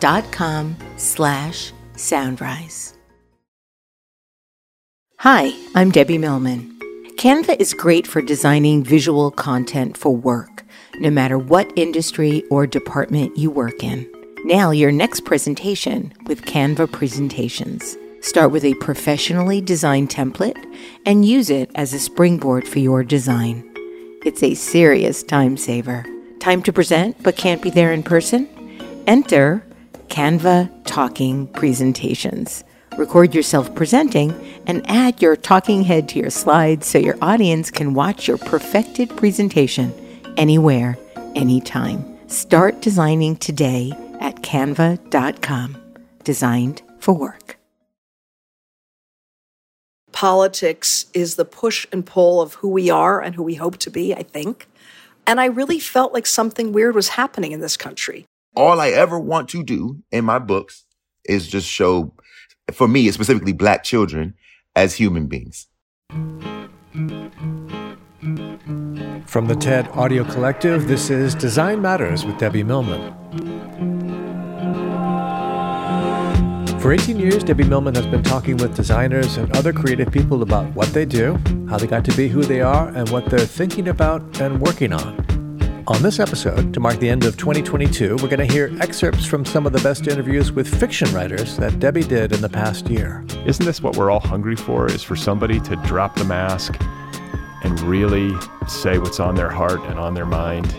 dot com slash soundrise. Hi, I'm Debbie Millman. Canva is great for designing visual content for work, no matter what industry or department you work in. Now, your next presentation with Canva Presentations. Start with a professionally designed template and use it as a springboard for your design. It's a serious time saver. Time to present but can't be there in person? Enter Canva Talking Presentations. Record yourself presenting and add your talking head to your slides so your audience can watch your perfected presentation anywhere, anytime. Start designing today at canva.com. Designed for work. Politics is the push and pull of who we are and who we hope to be, I think. And I really felt like something weird was happening in this country all I ever want to do in my books is just show, for me, specifically black children as human beings. From the TED Audio Collective, this is Design Matters with Debbie Millman. For 18 years, Debbie Millman has been talking with designers and other creative people about what they do, how they got to be who they are, and what they're thinking about and working on. On this episode, to mark the end of 2022, we're going to hear excerpts from some of the best interviews with fiction writers that Debbie did in the past year. Isn't this what we're all hungry for? Is for somebody to drop the mask and really say what's on their heart and on their mind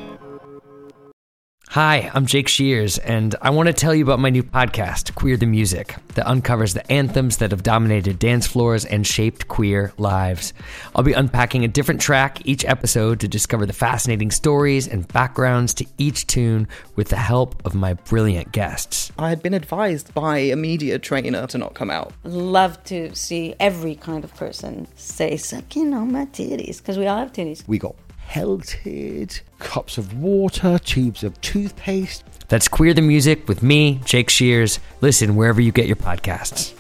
Hi, I'm Jake Shears, and I want to tell you about my new podcast, Queer the Music, that uncovers the anthems that have dominated dance floors and shaped queer lives. I'll be unpacking a different track each episode to discover the fascinating stories and backgrounds to each tune with the help of my brilliant guests. I had been advised by a media trainer to not come out. Love to see every kind of person say, sucking on my titties, because we all have titties. We got pelted, cups of water, tubes of toothpaste. That's Queer the Music with me, Jake Shears. Listen wherever you get your podcasts.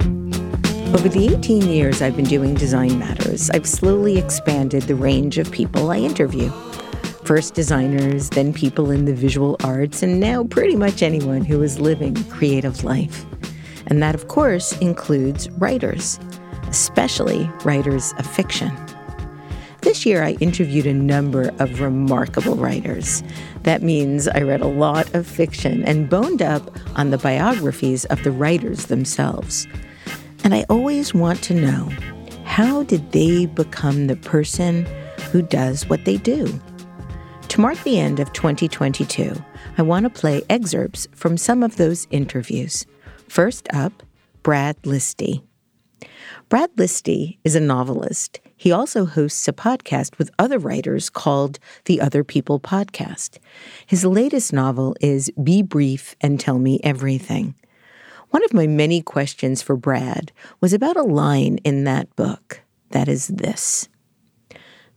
Over the 18 years I've been doing Design Matters, I've slowly expanded the range of people I interview. First designers, then people in the visual arts, and now pretty much anyone who is living a creative life. And that, of course, includes writers, especially writers of fiction. This year, I interviewed a number of remarkable writers. That means I read a lot of fiction and boned up on the biographies of the writers themselves. And I always want to know how did they become the person who does what they do? To mark the end of 2022, I want to play excerpts from some of those interviews. First up, Brad Listi. Brad Listi is a novelist. He also hosts a podcast with other writers called the Other People Podcast. His latest novel is Be Brief and Tell Me Everything. One of my many questions for Brad was about a line in that book. That is this.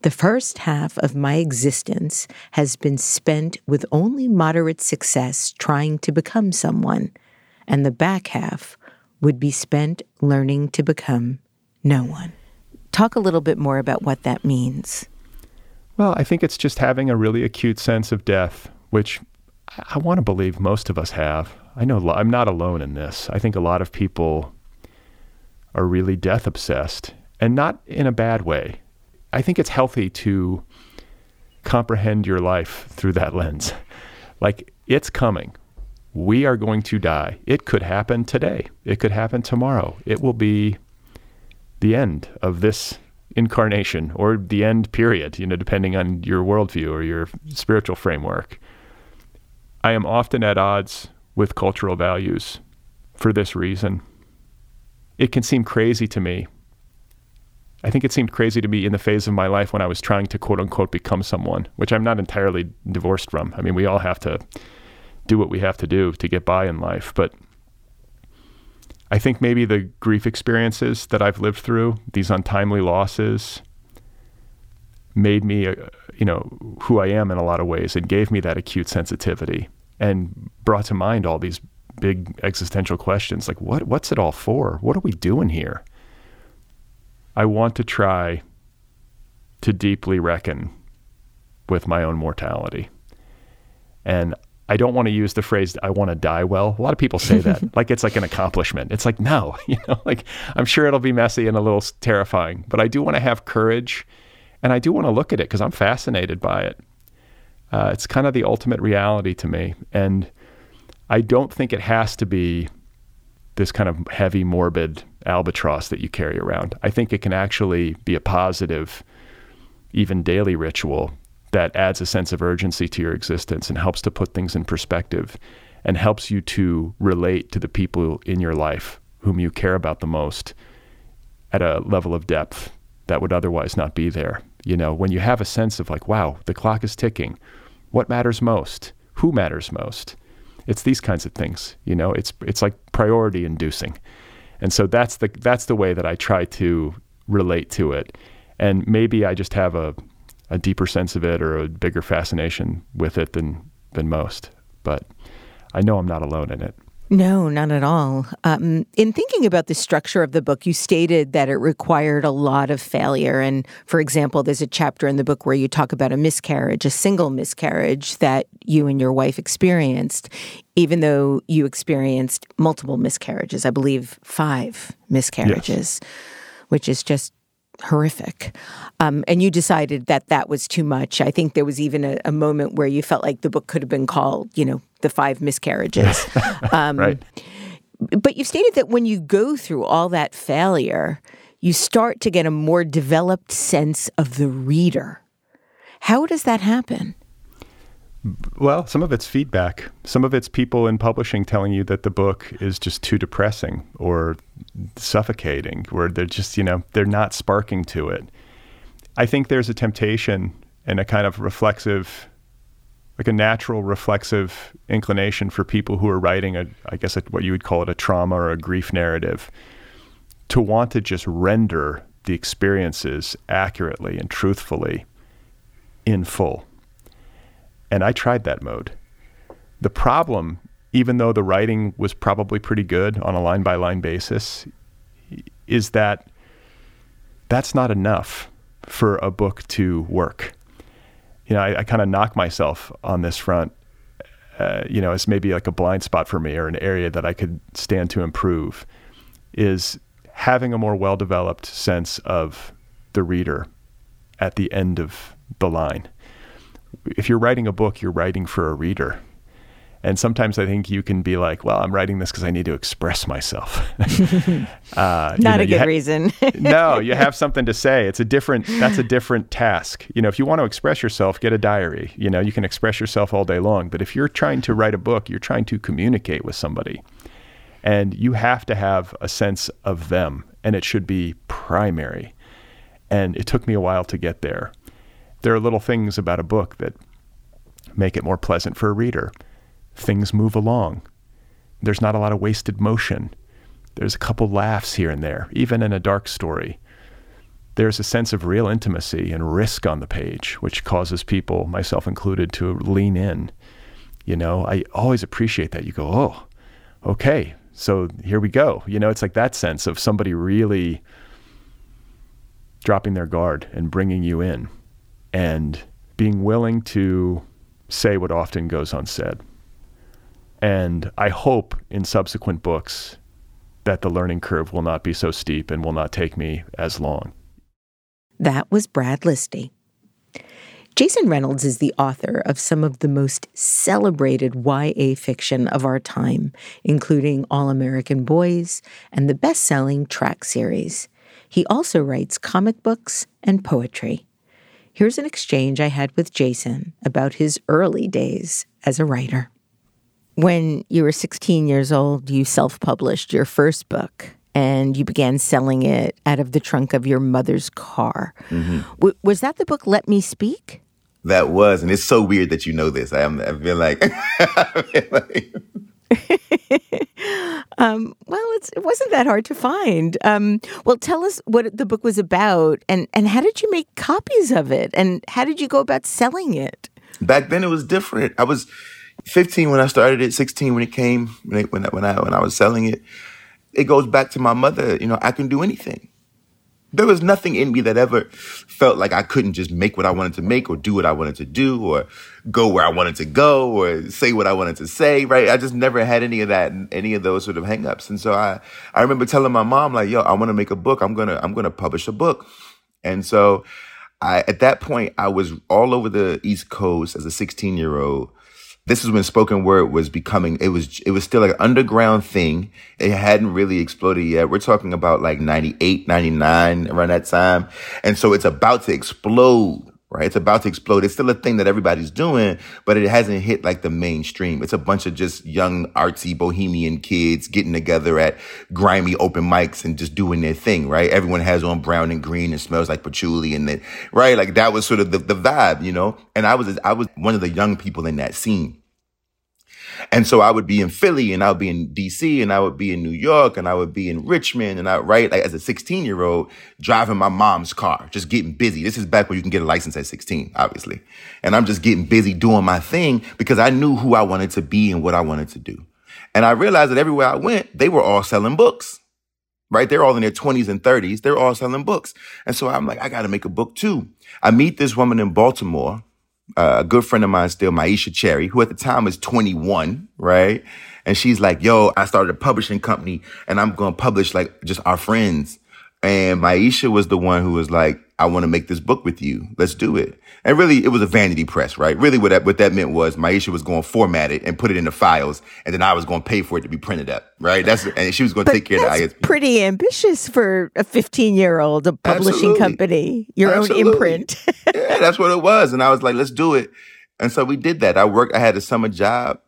The first half of my existence has been spent with only moderate success trying to become someone, and the back half would be spent learning to become no one. Talk a little bit more about what that means. Well, I think it's just having a really acute sense of death, which I want to believe most of us have. I know I'm not alone in this. I think a lot of people are really death obsessed and not in a bad way. I think it's healthy to comprehend your life through that lens. like, it's coming. We are going to die. It could happen today. It could happen tomorrow. It will be the end of this incarnation or the end period, you know, depending on your worldview or your spiritual framework. I am often at odds with cultural values for this reason. It can seem crazy to me. I think it seemed crazy to me in the phase of my life when I was trying to quote unquote become someone, which I'm not entirely divorced from. I mean, we all have to do what we have to do to get by in life. But I think maybe the grief experiences that I've lived through, these untimely losses, made me, uh, you know, who I am in a lot of ways and gave me that acute sensitivity and brought to mind all these big existential questions like what what's it all for? What are we doing here? I want to try to deeply reckon with my own mortality. And I don't want to use the phrase I want to die well. A lot of people say that like it's like an accomplishment. It's like no, you know, like I'm sure it'll be messy and a little terrifying, but I do want to have courage and I do want to look at it because I'm fascinated by it. Uh, it's kind of the ultimate reality to me. And I don't think it has to be this kind of heavy, morbid albatross that you carry around. I think it can actually be a positive, even daily ritual that adds a sense of urgency to your existence and helps to put things in perspective and helps you to relate to the people in your life whom you care about the most at a level of depth that would otherwise not be there. You know, when you have a sense of like, wow, the clock is ticking, what matters most? Who matters most? It's these kinds of things, you know, it's it's like priority inducing. And so that's the that's the way that I try to relate to it. And maybe I just have a a deeper sense of it or a bigger fascination with it than than most. But I know I'm not alone in it. No, not at all. Um, in thinking about the structure of the book, you stated that it required a lot of failure. And for example, there's a chapter in the book where you talk about a miscarriage, a single miscarriage that you and your wife experienced, even though you experienced multiple miscarriages, I believe five miscarriages, yes. which is just horrific. Um, and you decided that that was too much. I think there was even a, a, moment where you felt like the book could have been called, you know, the five miscarriages. Um, right. But you've stated that when you go through all that failure, you start to get a more developed sense of the reader. How does that happen? Well, some of it's feedback. Some of it's people in publishing telling you that the book is just too depressing or suffocating, where they're just, you know, they're not sparking to it. I think there's a temptation and a kind of reflexive like a natural reflexive inclination for people who are writing a, I guess a, what you would call it a trauma or a grief narrative, to want to just render the experiences accurately and truthfully in full. And I tried that mode. The problem, even though the writing was probably pretty good on a line by line basis, is that that's not enough for a book to work you know, I, I kind of knock myself on this front. Uh, you know, it's maybe like a blind spot for me or an area that I could stand to improve. Is having a more well-developed sense of the reader at the end of the line. If you're writing a book, you're writing for a reader. And sometimes I think you can be like, well, I'm writing this because I need to express myself. uh, Not you know, a good ha- reason. no, you have something to say. It's a different, that's a different task. You know, if you want to express yourself, get a diary. You know, you can express yourself all day long. But if you're trying to write a book, you're trying to communicate with somebody. And you have to have a sense of them, and it should be primary. And it took me a while to get there. There are little things about a book that make it more pleasant for a reader things move along. There's not a lot of wasted motion. There's a couple laughs here and there, even in a dark story. There's a sense of real intimacy and risk on the page, which causes people, myself included, to lean in. You know, I always appreciate that. You go, oh, okay, so here we go. You know, it's like that sense of somebody really dropping their guard and bringing you in and being willing to say what often goes unsaid. And I hope in subsequent books that the learning curve will not be so steep and will not take me as long. That was Brad Listi. Jason Reynolds is the author of some of the most celebrated YA fiction of our time, including All American Boys and the best selling Track series. He also writes comic books and poetry. Here's an exchange I had with Jason about his early days as a writer. When you were 16 years old, you self published your first book and you began selling it out of the trunk of your mother's car. Mm-hmm. W- was that the book Let Me Speak? That was, and it's so weird that you know this. I am. I feel like, I feel like Um, well, it wasn't that hard to find. Um, well, tell us what the book was about, and, and how did you make copies of it, and how did you go about selling it? back then it was different. I was 15 when I started it, 16 when it came, when I, when I, when I, when I was selling it. It goes back to my mother. You know, I can do anything. There was nothing in me that ever felt like I couldn't just make what I wanted to make or do what I wanted to do or go where I wanted to go or say what I wanted to say, right? I just never had any of that, any of those sort of hangups. And so I, I remember telling my mom, like, yo, I want to make a book. I'm going to, I'm going to publish a book. And so I, at that point, I was all over the East Coast as a 16 year old. This is when spoken word was becoming, it was, it was still like an underground thing. It hadn't really exploded yet. We're talking about like 98, 99 around that time. And so it's about to explode, right? It's about to explode. It's still a thing that everybody's doing, but it hasn't hit like the mainstream. It's a bunch of just young, artsy, bohemian kids getting together at grimy open mics and just doing their thing, right? Everyone has on brown and green and smells like patchouli and then, right? Like that was sort of the, the vibe, you know? And I was, I was one of the young people in that scene. And so I would be in Philly and I would be in DC and I would be in New York and I would be in Richmond and I, right? Like as a 16 year old driving my mom's car, just getting busy. This is back when you can get a license at 16, obviously. And I'm just getting busy doing my thing because I knew who I wanted to be and what I wanted to do. And I realized that everywhere I went, they were all selling books, right? They're all in their 20s and 30s. They're all selling books. And so I'm like, I got to make a book too. I meet this woman in Baltimore a good friend of mine still, Maisha Cherry, who at the time was 21, right? And she's like, yo, I started a publishing company and I'm going to publish like just our friends. And Maisha was the one who was like, I want to make this book with you. Let's do it. And really, it was a vanity press, right? Really, what that, what that meant was Maisha was going to format it and put it in the files, and then I was going to pay for it to be printed up, right? That's and she was going to take care of the That's pretty ambitious for a 15 year old, a publishing Absolutely. company, your Absolutely. own imprint. yeah, that's what it was. And I was like, let's do it. And so we did that. I worked, I had a summer job.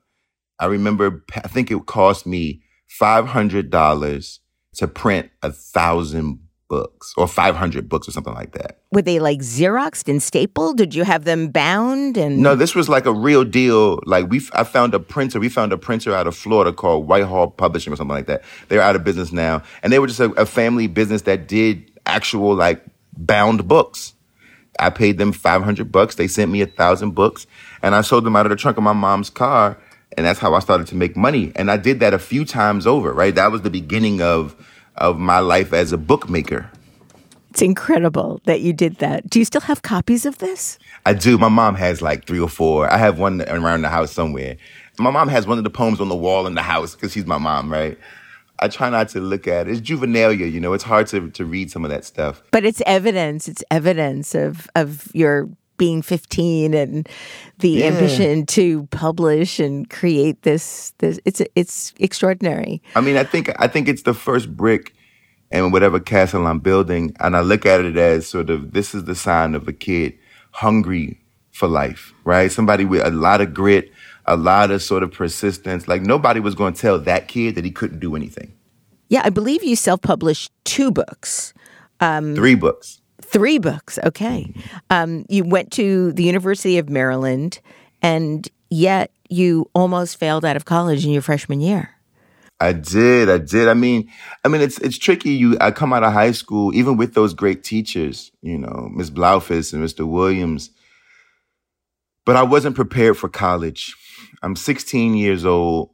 I remember, I think it cost me $500 to print a thousand books or 500 books or something like that. Were they like Xeroxed and stapled? Did you have them bound? And No, this was like a real deal. Like we, I found a printer. We found a printer out of Florida called Whitehall Publishing or something like that. They're out of business now, and they were just a, a family business that did actual like bound books. I paid them five hundred bucks. They sent me a thousand books, and I sold them out of the trunk of my mom's car, and that's how I started to make money. And I did that a few times over. Right, that was the beginning of of my life as a bookmaker. it's incredible that you did that. Do you still have copies of this? I do. My mom has like three or four. I have one around the house somewhere. My mom has one of the poems on the wall in the house because she's my mom, right? I try not to look at it. It's juvenilia, you know. It's hard to to read some of that stuff. But it's evidence. It's evidence of of your being 15 and the Yeah. ambition to publish and create this. This it's it's extraordinary. I mean, I think I think it's the first brick in whatever castle I'm building, and I look at it as sort of this is the sign of a kid hungry for life, right? Somebody with a lot of grit, a lot of sort of persistence. Like nobody was going to tell that kid that he couldn't do anything. Yeah, I believe you self published two books. Um, Three books. Three books. Okay. Um, you went to the University of Maryland, and yet you almost failed out of college in your freshman year. I did. I did. I mean, I mean, it's it's tricky. You, I come out of high school, even with those great teachers, you know, Miss Blaufus and Mr. Williams, but I wasn't prepared for college. I'm 16 years old.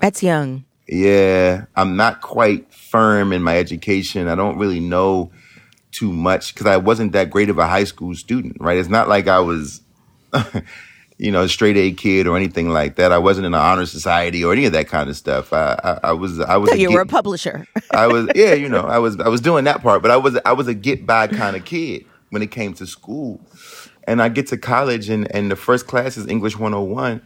That's young. Yeah, I'm not quite firm in my education. I don't really know too much because I wasn't that great of a high school student, right? It's not like I was, you know, a straight A kid or anything like that. I wasn't in an honor society or any of that kind of stuff. I, I, I was, I was. So a you were a publisher. I was, yeah, you know, I was, I was doing that part, but I was, I was a get by kind of kid when it came to school. And I get to college, and and the first class is English 101,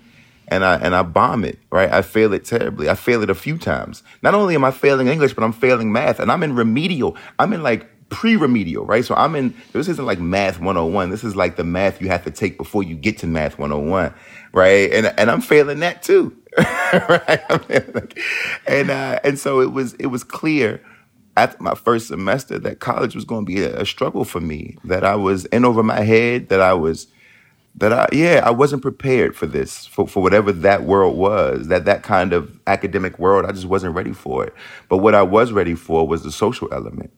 and I and I bomb it, right? I fail it terribly. I fail it a few times. Not only am I failing English, but I'm failing math, and I'm in remedial. I'm in like pre-remedial, right? So I'm in this isn't like math 101. This is like the math you have to take before you get to math 101, right? And and I'm failing that too. right? and uh, and so it was it was clear after my first semester that college was going to be a, a struggle for me, that I was in over my head, that I was that I yeah I wasn't prepared for this for, for whatever that world was that that kind of academic world I just wasn't ready for it but what I was ready for was the social element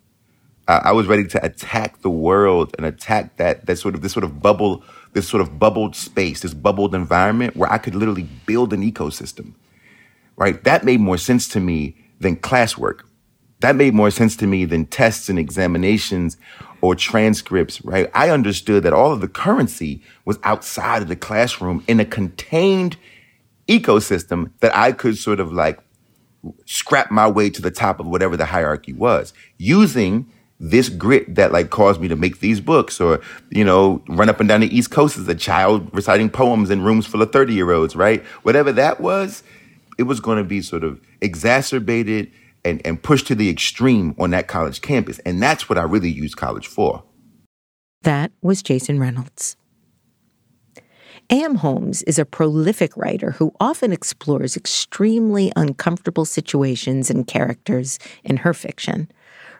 I, I was ready to attack the world and attack that that sort of this sort of bubble this sort of bubbled space this bubbled environment where I could literally build an ecosystem right that made more sense to me than classwork that made more sense to me than tests and examinations or transcripts, right? I understood that all of the currency was outside of the classroom in a contained ecosystem that I could sort of like scrap my way to the top of whatever the hierarchy was using this grit that like caused me to make these books or you know run up and down the east coast as a child reciting poems in rooms full of 30 year olds right whatever that was it was going to be sort of exacerbated and, and pushed to the extreme on that college campus. And that's what I really use college for. That was Jason Reynolds. A.M. Homes is a prolific writer who often explores extremely uncomfortable situations and characters in her fiction.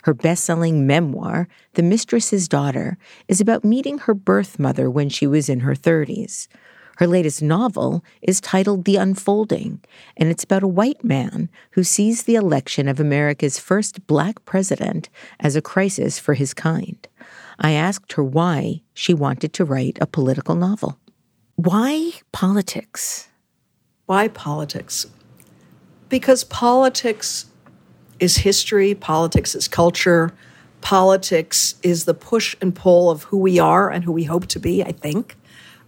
Her best selling memoir, The Mistress's Daughter, is about meeting her birth mother when she was in her 30s. Her latest novel is titled The Unfolding, and it's about a white man who sees the election of America's first black president as a crisis for his kind. I asked her why she wanted to write a political novel. Why politics? Why politics? Because politics is history, politics is culture, politics is the push and pull of who we are and who we hope to be, I think.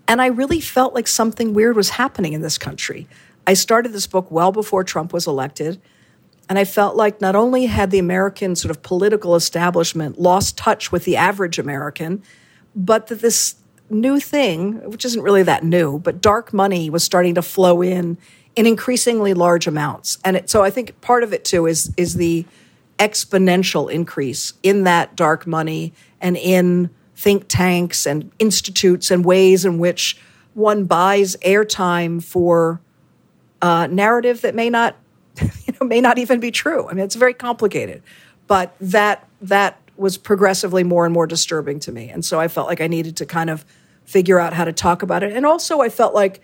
And I really felt like something weird was happening in this country. I started this book well before Trump was elected. And I felt like not only had the American sort of political establishment lost touch with the average American, but that this new thing, which isn't really that new, but dark money was starting to flow in in increasingly large amounts. And it, so I think part of it too is is the exponential increase in that dark money and in think tanks and institutes and ways in which one buys airtime for a narrative that may not you know may not even be true. I mean it's very complicated. But that that was progressively more and more disturbing to me. And so I felt like I needed to kind of figure out how to talk about it. And also I felt like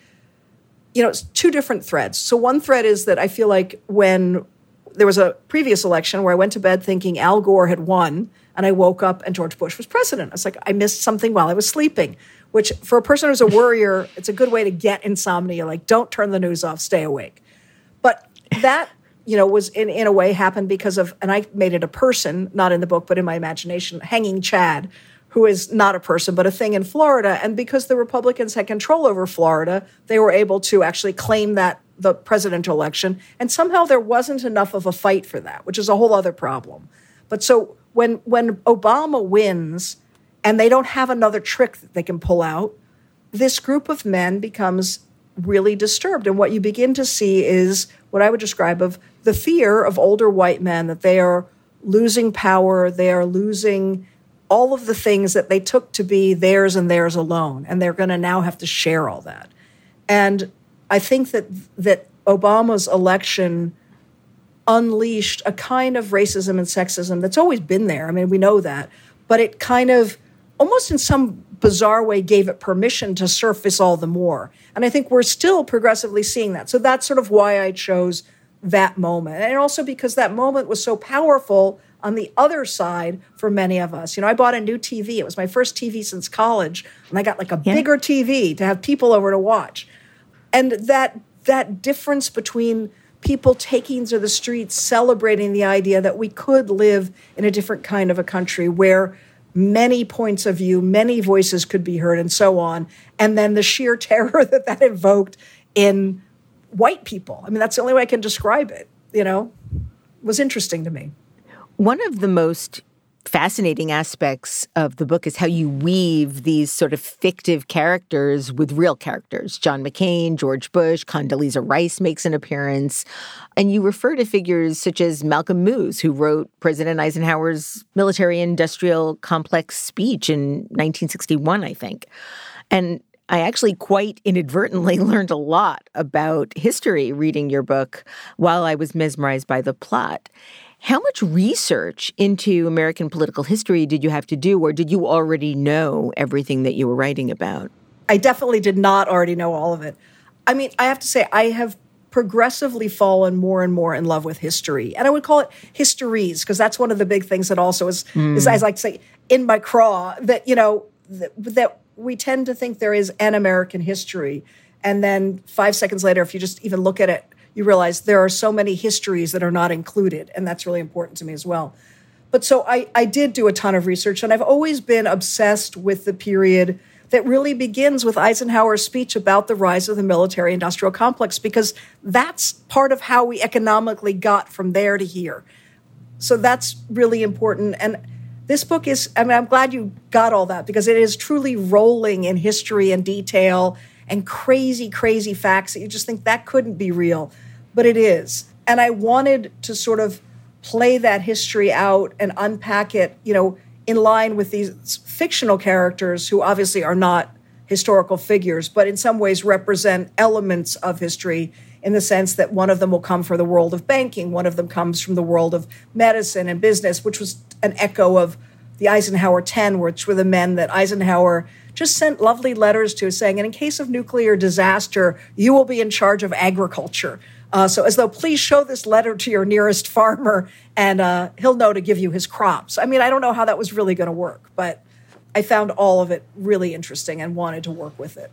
you know, it's two different threads. So one thread is that I feel like when there was a previous election where I went to bed thinking Al Gore had won and I woke up and George Bush was president. I was like, I missed something while I was sleeping, which for a person who's a worrier, it's a good way to get insomnia. Like, don't turn the news off, stay awake. But that, you know, was in, in a way happened because of, and I made it a person, not in the book, but in my imagination, hanging Chad, who is not a person, but a thing in Florida. And because the Republicans had control over Florida, they were able to actually claim that the presidential election. And somehow there wasn't enough of a fight for that, which is a whole other problem. But so when when Obama wins and they don't have another trick that they can pull out, this group of men becomes really disturbed. And what you begin to see is what I would describe of the fear of older white men that they are losing power, they are losing all of the things that they took to be theirs and theirs alone, and they're going to now have to share all that. And I think that that Obama's election unleashed a kind of racism and sexism that's always been there. I mean, we know that. But it kind of almost in some bizarre way gave it permission to surface all the more. And I think we're still progressively seeing that. So that's sort of why I chose that moment. And also because that moment was so powerful on the other side for many of us. You know, I bought a new TV. It was my first TV since college, and I got like a yeah. bigger TV to have people over to watch. And that that difference between people taking to the streets celebrating the idea that we could live in a different kind of a country where many points of view, many voices could be heard, and so on. And then the sheer terror that that evoked in white people. I mean, that's the only way I can describe it, you know, was interesting to me. One of the most fascinating aspects of the book is how you weave these sort of fictive characters with real characters. John McCain, George Bush, Condoleezza Rice makes an appearance. And you refer to figures such as Malcolm Moos, who wrote President Eisenhower's military industrial complex speech in 1961, I think. And I actually quite inadvertently learned a lot about history reading your book while I was mesmerized by the plot. How much research into American political history did you have to do, or did you already know everything that you were writing about? I definitely did not already know all of it. I mean, I have to say, I have progressively fallen more and more in love with history. And I would call it histories, because that's one of the big things that also is, mm. is, as I like to say, in my craw, that, you know, that, that we tend to think there is an American history. And then five seconds later, if you just even look at it you realize there are so many histories that are not included, and that's really important to me as well. But so I, I did do a ton of research, and I've always been obsessed with the period that really begins with Eisenhower's speech about the rise of the military industrial complex, because that's part of how we economically got from there to here. So that's really important. And this book is, I mean, I'm glad you got all that because it is truly rolling in history and detail and crazy, crazy facts that you just think that couldn't be real, but it is. And I wanted to sort of play that history out and unpack it, you know, in line with these fictional characters who obviously are not historical figures, but in some ways represent elements of history in the sense that one of them will come from the world of banking, one of them comes from the world of medicine and business, which was an echo of the Eisenhower 10, which were the men that Eisenhower just sent lovely letters to saying, and in case of nuclear disaster, you will be in charge of agriculture. Uh, so, as though, please show this letter to your nearest farmer and uh, he'll know to give you his crops. I mean, I don't know how that was really going to work, but I found all of it really interesting and wanted to work with it.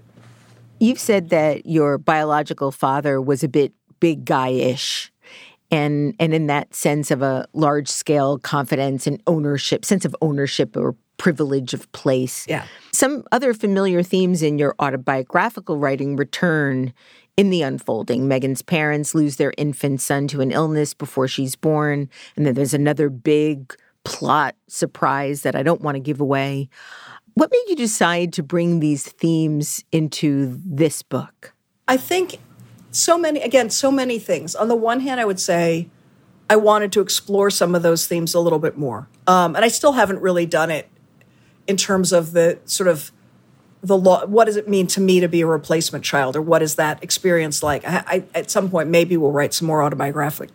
You've said that your biological father was a bit big guy ish. And, and in that sense of a large scale confidence and ownership, sense of ownership or privilege of place. Yeah. Some other familiar themes in your autobiographical writing return in the unfolding. Megan's parents lose their infant son to an illness before she's born. And then there's another big plot surprise that I don't want to give away. What made you decide to bring these themes into this book? I think so many, again, so many things. On the one hand, I would say I wanted to explore some of those themes a little bit more. Um, and I still haven't really done it in terms of the sort of the law what does it mean to me to be a replacement child or what is that experience like? I, I, at some point maybe we'll write some more autobiographic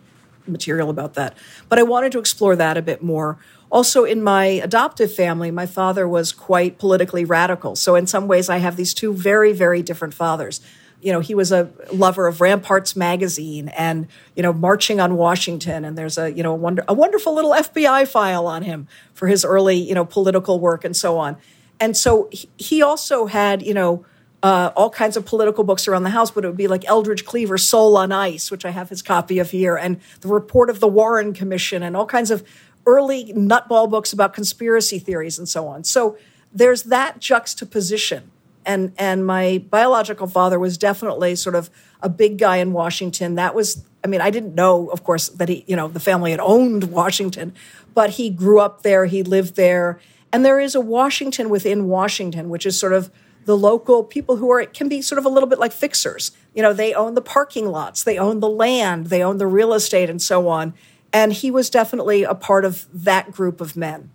material about that. But i wanted to explore that a bit more. Also in my adoptive family my father was quite politically radical. So in some ways i have these two very very different fathers. You know, he was a lover of Ramparts magazine and, you know, marching on Washington. And there's a, you know, a, wonder, a wonderful little FBI file on him for his early, you know, political work and so on. And so he also had, you know, uh, all kinds of political books around the house, but it would be like Eldridge Cleaver, Soul on Ice, which I have his copy of here, and the report of the Warren Commission, and all kinds of early nutball books about conspiracy theories and so on. So there's that juxtaposition and and my biological father was definitely sort of a big guy in Washington. That was I mean, I didn't know, of course, that he, you know, the family had owned Washington, but he grew up there, he lived there. And there is a Washington within Washington, which is sort of the local people who are can be sort of a little bit like fixers. You know, they own the parking lots, they own the land, they own the real estate and so on. And he was definitely a part of that group of men.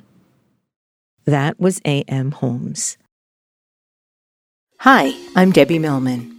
That was A.M. Homes. Hi, I'm Debbie Millman.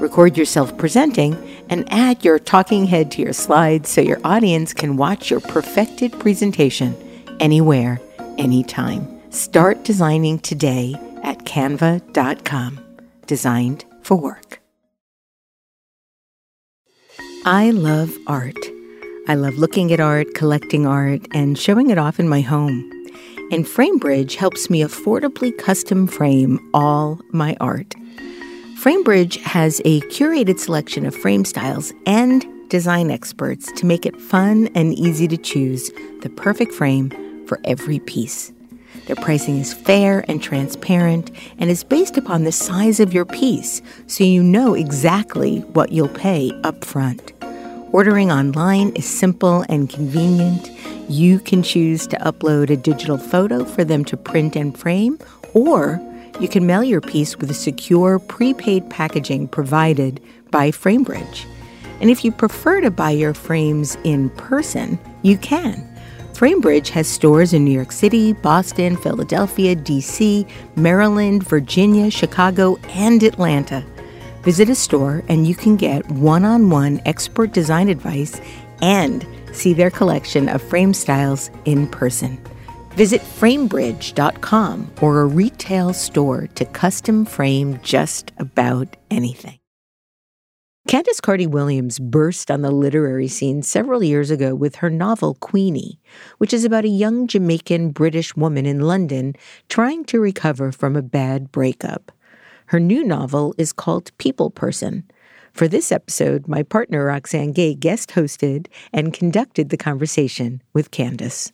Record yourself presenting and add your talking head to your slides so your audience can watch your perfected presentation anywhere, anytime. Start designing today at canva.com. Designed for work. I love art. I love looking at art, collecting art, and showing it off in my home. and FrameBridge helps me affordably custom frame all my art. FrameBridge has a curated selection of frame styles and design experts to make it fun and easy to choose the perfect frame for every piece. Their pricing is fair and transparent and is based upon the size of your piece, so you know exactly what you'll pay up front. Ordering online is simple and convenient. You can choose to upload a digital photo for them to print and frame, or you can mail your piece with secure prepaid packaging provided by FrameBridge. And if you prefer to buy your frames in person, you can. FrameBridge has stores in New York City, Boston, Philadelphia, DC, Maryland, Virginia, Chicago, and Atlanta. Visit a store and you can get one on one expert design advice and see their collection of frame styles in person. Visit framebridge.com or a retail store to custom frame just about anything. Candice Carty Williams burst on the literary scene several years ago with her novel Queenie, which is about a young Jamaican British woman in London trying to recover from a bad breakup. Her new novel is called People Person. For this episode, my partner Roxane Gay guest hosted and conducted the conversation with Candice.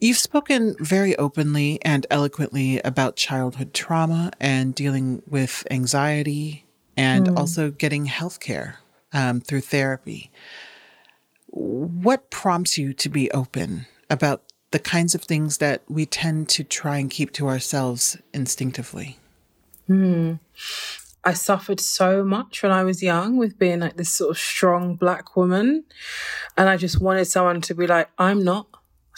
You've spoken very openly and eloquently about childhood trauma and dealing with anxiety and mm. also getting health care um, through therapy. What prompts you to be open about the kinds of things that we tend to try and keep to ourselves instinctively? Hmm. I suffered so much when I was young with being like this sort of strong black woman. And I just wanted someone to be like, I'm not.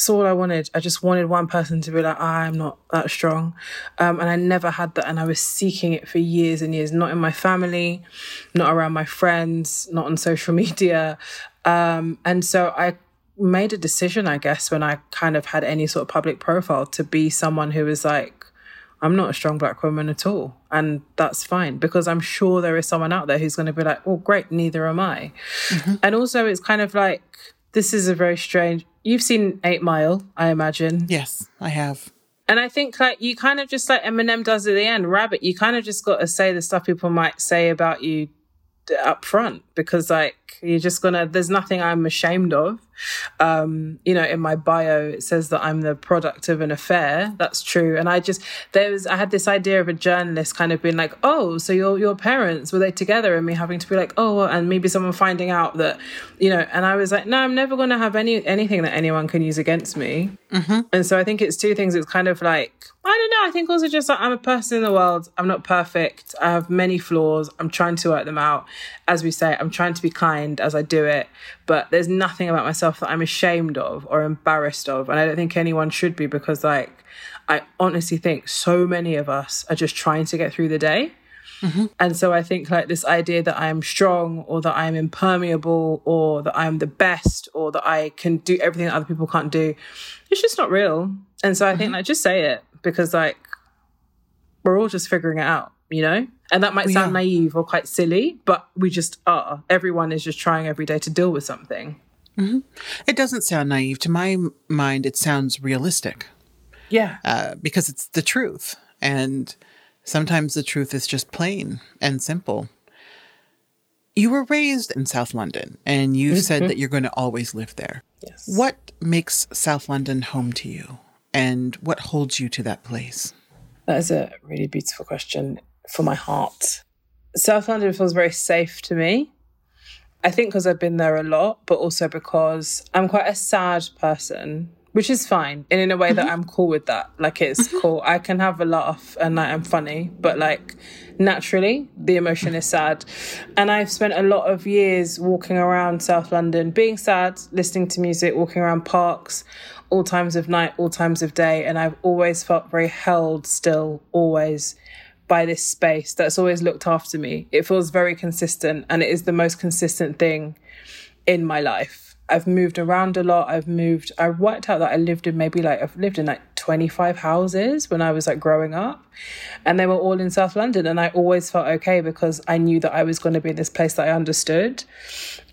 That's all I wanted. I just wanted one person to be like, I'm not that strong. Um, and I never had that. And I was seeking it for years and years, not in my family, not around my friends, not on social media. Um, and so I made a decision, I guess, when I kind of had any sort of public profile to be someone who was like, I'm not a strong black woman at all. And that's fine because I'm sure there is someone out there who's going to be like, well, great, neither am I. Mm-hmm. And also, it's kind of like, this is a very strange. You've seen Eight Mile, I imagine. Yes, I have. And I think like you kind of just like Eminem does at the end, Rabbit. You kind of just got to say the stuff people might say about you up front because like you're just gonna there's nothing i'm ashamed of um you know in my bio it says that i'm the product of an affair that's true and i just there was i had this idea of a journalist kind of being like oh so your your parents were they together and me having to be like oh and maybe someone finding out that you know and i was like no i'm never gonna have any anything that anyone can use against me mm-hmm. and so i think it's two things it's kind of like I don't know. I think also just like I'm a person in the world. I'm not perfect. I have many flaws. I'm trying to work them out. As we say, I'm trying to be kind as I do it. But there's nothing about myself that I'm ashamed of or embarrassed of. And I don't think anyone should be because, like, I honestly think so many of us are just trying to get through the day. Mm-hmm. And so I think like this idea that I am strong or that I'm impermeable or that I'm the best or that I can do everything that other people can't do, it's just not real. And so I mm-hmm. think like just say it because like we're all just figuring it out, you know? And that might we sound are. naive or quite silly, but we just are. Everyone is just trying every day to deal with something. Mm-hmm. It doesn't sound naive. To my mind, it sounds realistic. Yeah. Uh, because it's the truth. And sometimes the truth is just plain and simple. You were raised in South London and you've mm-hmm. said that you're going to always live there. Yes. What makes South London home to you? and what holds you to that place? That is a really beautiful question for my heart. South London feels very safe to me. I think because I've been there a lot, but also because I'm quite a sad person, which is fine. And in a way mm-hmm. that I'm cool with that. Like it's mm-hmm. cool. I can have a laugh and like, I'm funny, but like naturally the emotion is sad. And I've spent a lot of years walking around South London, being sad, listening to music, walking around parks, all times of night, all times of day. And I've always felt very held still, always by this space that's always looked after me. It feels very consistent and it is the most consistent thing in my life. I've moved around a lot. I've moved, I worked out that I lived in maybe like, I've lived in like 25 houses when I was like growing up. And they were all in South London. And I always felt okay because I knew that I was going to be in this place that I understood.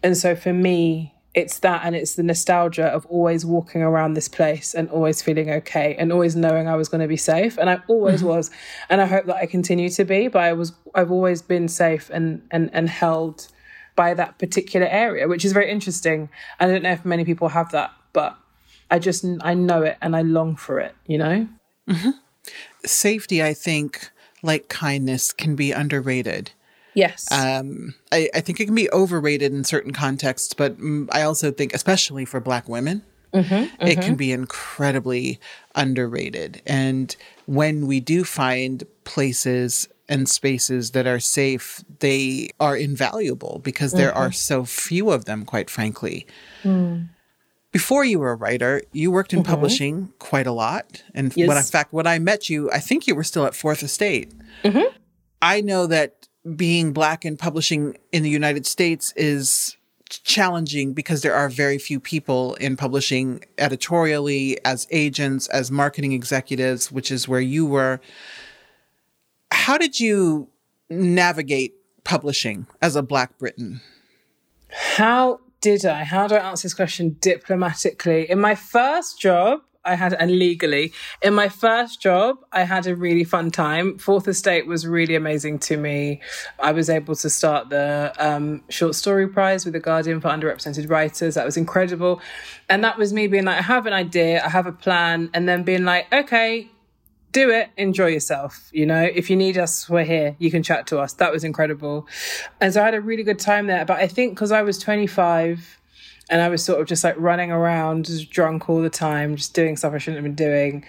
And so for me, it's that and it's the nostalgia of always walking around this place and always feeling okay and always knowing I was going to be safe and I always mm-hmm. was and I hope that I continue to be but I was I've always been safe and and and held by that particular area which is very interesting I don't know if many people have that but I just I know it and I long for it you know mm-hmm. safety I think like kindness can be underrated Yes. Um, I, I, think it can be overrated in certain contexts, but mm, I also think, especially for Black women, mm-hmm, mm-hmm. it can be incredibly underrated. And when we do find places and spaces that are safe, they are invaluable because there mm-hmm. are so few of them, quite frankly. Mm. Before you were a writer, you worked in mm-hmm. publishing quite a lot. And yes. when, in fact, when I met you, I think you were still at Fourth Estate. Mm-hmm. I know that being black and publishing in the United States is challenging because there are very few people in publishing editorially as agents, as marketing executives, which is where you were. How did you navigate publishing as a black Briton? How did I? How do I answer this question diplomatically? In my first job, I had, and legally. In my first job, I had a really fun time. Fourth Estate was really amazing to me. I was able to start the um, short story prize with the Guardian for underrepresented writers. That was incredible. And that was me being like, I have an idea, I have a plan, and then being like, okay, do it, enjoy yourself. You know, if you need us, we're here. You can chat to us. That was incredible. And so I had a really good time there. But I think because I was 25, and I was sort of just like running around, just drunk all the time, just doing stuff I shouldn't have been doing.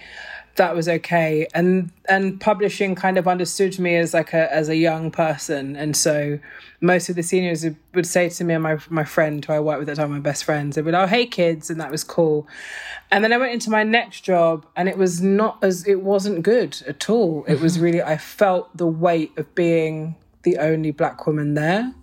That was okay, and and publishing kind of understood me as like a as a young person, and so most of the seniors would say to me and my my friend who I worked with at the time, my best friends, they would, "Oh, hey kids," and that was cool. And then I went into my next job, and it was not as it wasn't good at all. It was mm-hmm. really I felt the weight of being the only black woman there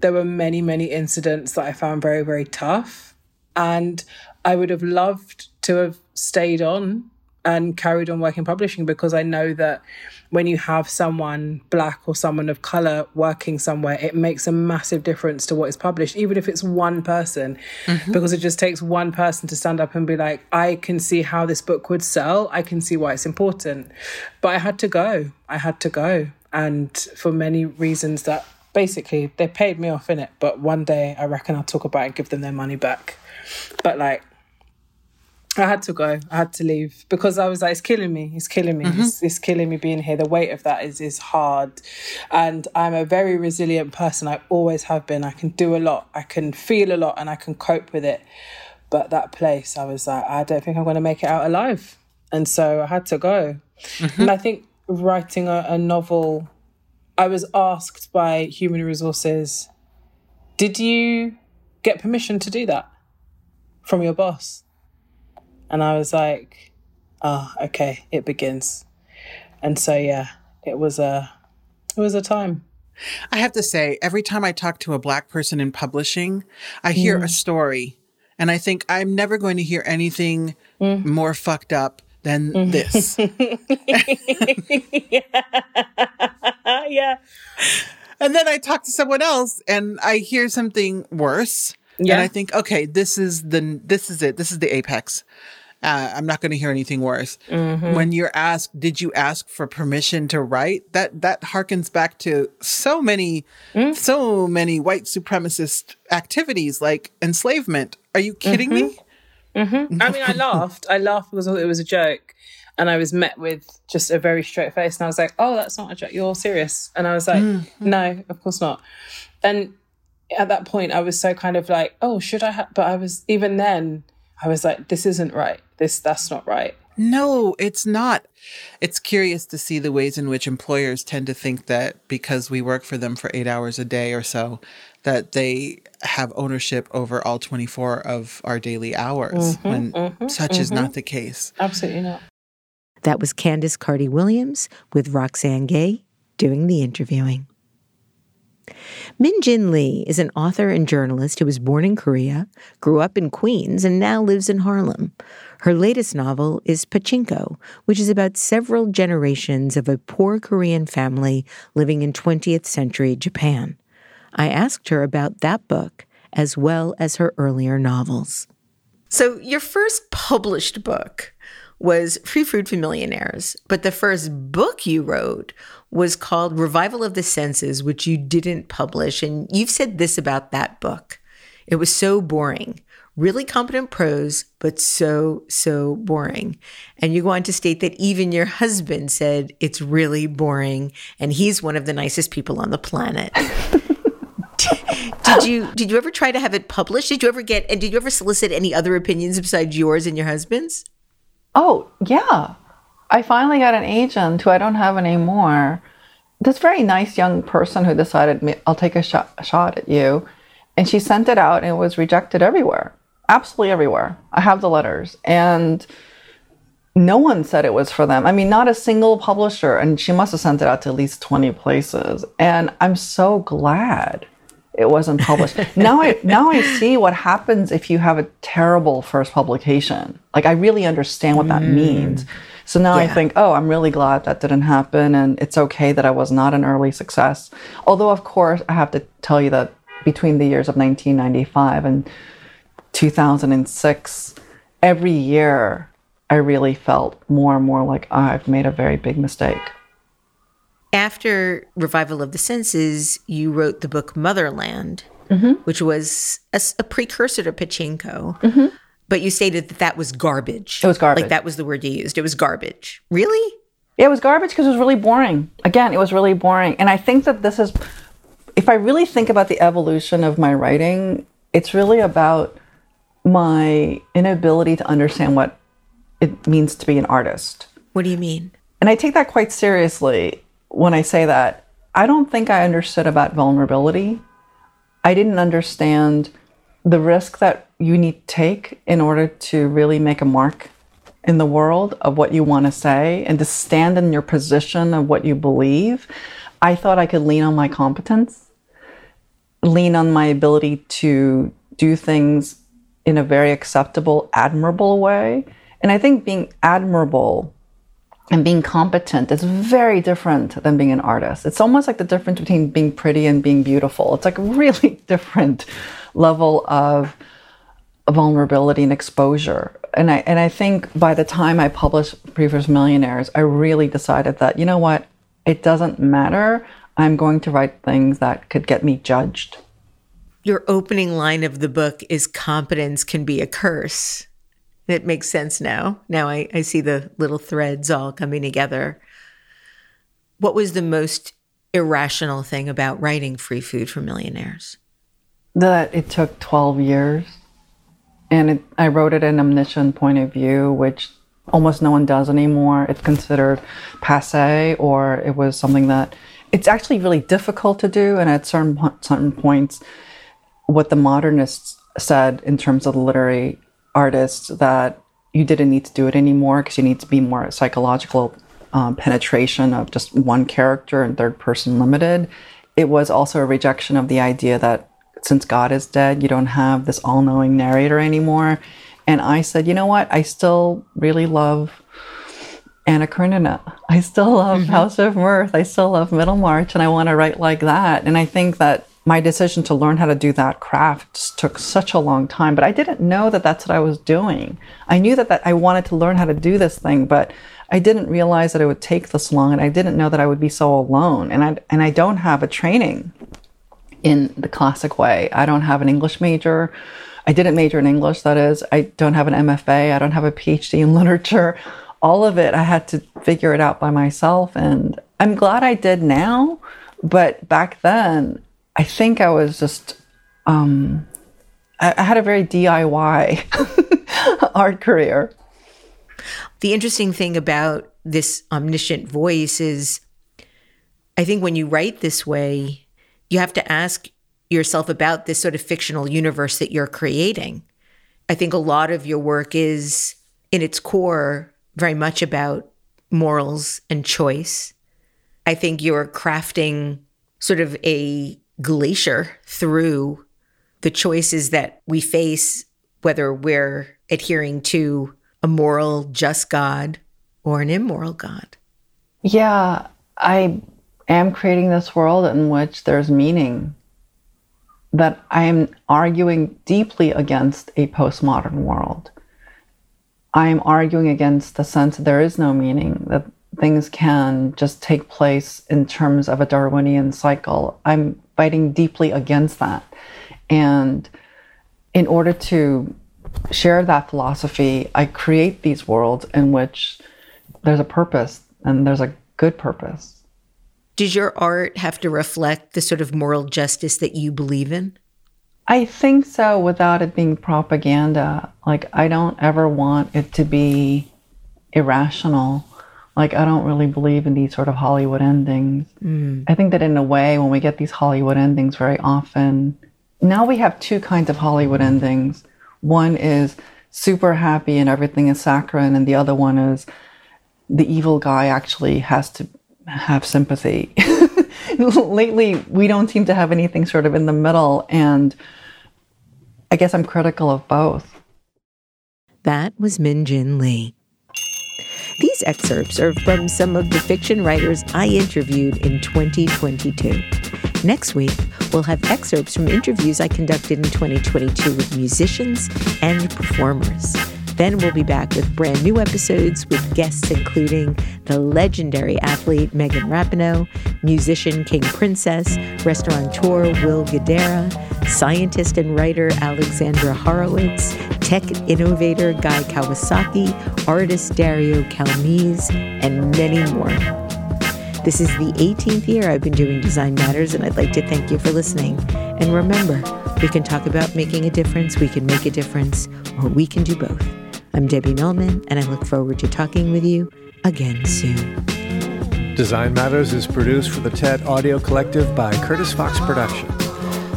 there were many, many incidents that I found very, very tough. And I would have loved to have stayed on and carried on working publishing because I know that when you have someone black or someone of color working somewhere, it makes a massive difference to what is published, even if it's one person, mm-hmm. because it just takes one person to stand up and be like, I can see how this book would sell. I can see why it's important. But I had to go. I had to go. And for many reasons that basically they paid me off in it, but one day I reckon I'll talk about it and give them their money back. But like I had to go. I had to leave because I was like, it's killing me. It's killing me. Mm-hmm. It's, it's, killing me being here. The weight of that is is hard, and I'm a very resilient person. I always have been. I can do a lot. I can feel a lot, and I can cope with it. But that place, I was like, I don't think I'm going to make it out alive, and so I had to go. Mm-hmm. And I think writing a, a novel I was asked by human resources, did you get permission to do that from your boss? And I was like, ah, oh, okay, it begins. And so yeah, it was a it was a time. I have to say, every time I talk to a black person in publishing, I hear mm. a story and I think I'm never going to hear anything mm. more fucked up than mm-hmm. this. yeah. yeah. And then I talk to someone else and I hear something worse. Yeah. And I think, okay, this is the this is it. This is the apex. Uh, I'm not going to hear anything worse. Mm-hmm. When you're asked, did you ask for permission to write? That that harkens back to so many, mm. so many white supremacist activities like enslavement. Are you kidding mm-hmm. me? Mm-hmm. I mean, I laughed. I laughed because it was a joke. And I was met with just a very straight face. And I was like, oh, that's not a joke. You're serious. And I was like, mm-hmm. no, of course not. And at that point, I was so kind of like, oh, should I have? But I was, even then, I was like, this isn't right. This, that's not right. No, it's not. It's curious to see the ways in which employers tend to think that because we work for them for eight hours a day or so, that they have ownership over all 24 of our daily hours mm-hmm, when mm-hmm, such mm-hmm. is not the case. Absolutely not. That was Candice Carty Williams with Roxane Gay doing the interviewing. Min Jin Lee is an author and journalist who was born in Korea, grew up in Queens, and now lives in Harlem. Her latest novel is Pachinko, which is about several generations of a poor Korean family living in 20th century Japan. I asked her about that book as well as her earlier novels. So, your first published book was Free Food for Millionaires, but the first book you wrote was called Revival of the Senses, which you didn't publish. And you've said this about that book it was so boring. Really competent prose, but so, so boring. And you go on to state that even your husband said it's really boring, and he's one of the nicest people on the planet. did you did you ever try to have it published? Did you ever get and did you ever solicit any other opinions besides yours and your husband's? Oh, yeah. I finally got an agent who I don't have anymore. This very nice young person who decided, I'll take a shot, a shot at you. And she sent it out and it was rejected everywhere. Absolutely everywhere. I have the letters. And no one said it was for them. I mean, not a single publisher. And she must have sent it out to at least 20 places. And I'm so glad it wasn't published. now I now I see what happens if you have a terrible first publication. Like I really understand what that mm. means. So now yeah. I think, oh, I'm really glad that didn't happen and it's okay that I was not an early success. Although of course I have to tell you that between the years of 1995 and 2006, every year I really felt more and more like oh, I've made a very big mistake. After Revival of the Senses, you wrote the book Motherland, mm-hmm. which was a, a, precursor to Pachinko. Mm-hmm. But you stated that that was garbage. It was garbage. Like that was the word you used. It was garbage. Really? Yeah, it was garbage because it was really boring. Again, it was really boring. And I think that this is, if I really think about the evolution of my writing, it's really about my inability to understand what it means to be an artist. What do you mean? And I take that quite seriously when I say that, I don't think I understood about vulnerability. I didn't understand the risk that you need to take in order to really make a mark in the world of what you want to say and to stand in your position of what you believe. I thought I could lean on my competence, lean on my ability to do things in a very acceptable, admirable way. And I think being admirable and being competent is very different than being an artist. It's almost like the difference between being pretty and being beautiful. It's like a really different level of vulnerability and exposure. And I and I think by the time I published Free Food for Millionaires, I really decided that, you know what, it doesn't matter. I'm going to write things that could get me judged. Your opening line of the book is competence can be a curse. It makes sense now. Now I, I see the little threads all coming together. What was the most irrational thing about writing Free Food for Millionaires? That it took 12 years. And it, I wrote it in omniscient point of view, which almost no one does anymore. It's considered passe, or it was something that it's actually really difficult to do. And at certain, certain points, what the modernists said in terms of the literary artists that you didn't need to do it anymore because you need to be more psychological um, penetration of just one character and third person limited. It was also a rejection of the idea that since God is dead, you don't have this all knowing narrator anymore. And I said, you know what? I still really love Anna Karenina. I still love mm-hmm. House of Mirth. I still love Middlemarch, and I want to write like that. And I think that my decision to learn how to do that craft took such a long time but i didn't know that that's what i was doing. I knew that, that i wanted to learn how to do this thing but i didn't realize that it would take this long and i didn't know that i would be so alone and i and i don't have a training in the classic way. I don't have an english major. I didn't major in english that is. I don't have an mfa i don't have a phd in literature. All of it i had to figure it out by myself and i'm glad i did now but back then I think I was just, um, I, I had a very DIY art career. The interesting thing about this omniscient voice is I think when you write this way, you have to ask yourself about this sort of fictional universe that you're creating. I think a lot of your work is, in its core, very much about morals and choice. I think you're crafting sort of a glacier through the choices that we face, whether we're adhering to a moral, just God or an immoral God. Yeah, I am creating this world in which there's meaning. that I am arguing deeply against a postmodern world. I am arguing against the sense that there is no meaning, that things can just take place in terms of a Darwinian cycle. I'm fighting deeply against that. And in order to share that philosophy, I create these worlds in which there's a purpose and there's a good purpose. Does your art have to reflect the sort of moral justice that you believe in? I think so without it being propaganda. Like, I don't ever want it to be irrational. Like, I don't really believe in these sort of Hollywood endings. Mm. I think that in a way, when we get these Hollywood endings very often, now we have two kinds of Hollywood endings. One is super happy and everything is saccharine, and the other one is the evil guy actually has to have sympathy. Lately, we don't seem to have anything sort of in the middle, and I guess I'm critical of both. That was Min Jin Lee. These excerpts are from some of the fiction writers I interviewed in 2022. Next week, we'll have excerpts from interviews I conducted in 2022 with musicians and performers. Then we'll be back with brand new episodes with guests including the legendary athlete Megan Rapinoe, musician King Princess, restaurateur Will Guidara, scientist and writer Alexandra Horowitz, tech innovator Guy Kawasaki, artist Dario Calmese, and many more. This is the 18th year I've been doing Design Matters, and I'd like to thank you for listening. And remember, we can talk about making a difference, we can make a difference, or we can do both. I'm Debbie Millman, and I look forward to talking with you again soon. Design Matters is produced for the TED Audio Collective by Curtis Fox Productions.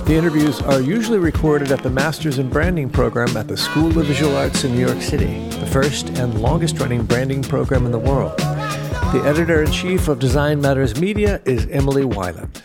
The interviews are usually recorded at the Masters in Branding program at the School of Visual Arts in New York City, the first and longest running branding program in the world. The editor in chief of Design Matters Media is Emily Weiland.